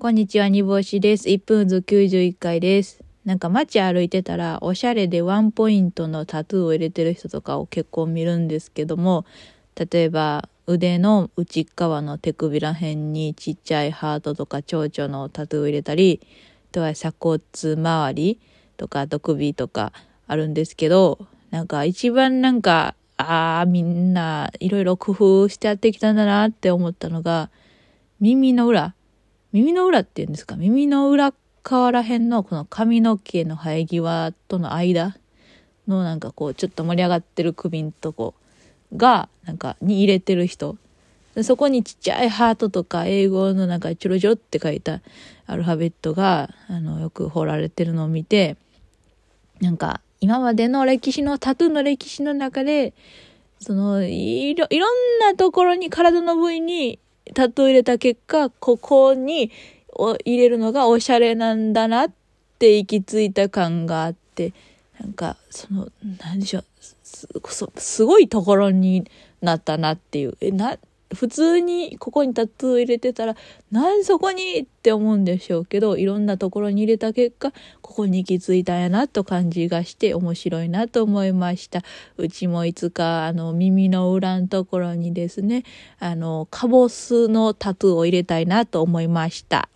こんにちは、煮干しです。1分ず91回です。なんか街歩いてたら、おしゃれでワンポイントのタトゥーを入れてる人とかを結構見るんですけども、例えば腕の内側の手首ら辺にちっちゃいハートとか蝶々のタトゥーを入れたり、あとは鎖骨周りとか、あと首とかあるんですけど、なんか一番なんか、ああ、みんないろいろ工夫してやってきたんだなって思ったのが、耳の裏。耳の裏っていうんですか？耳の裏側ら辺のこの髪の毛の生え際との間のなんかこうちょっと盛り上がってる首んとこがなんかに入れてる人そこにちっちゃいハートとか英語のなんかチョロチョロって書いたアルファベットがあのよく彫られてるのを見てなんか今までの歴史のタトゥーの歴史の中でそのいろいろんなところに体の部位にタトゥー入れた結果、ここに入れるのがおしゃれなんだなって行き着いた感があって、なんか、その、なんでしょう、す、すすごいところになったなっていう。え、な、普通にここにタトゥー入れてたら、なんそこにって思うんでしょうけど、いろんなところに入れた結果、ここに行き着いたんやなと感じがして面白いなと思いました。うちもいつか、あの、耳の裏のところにですね、あの、カボスのタトゥーを入れたいなと思いました。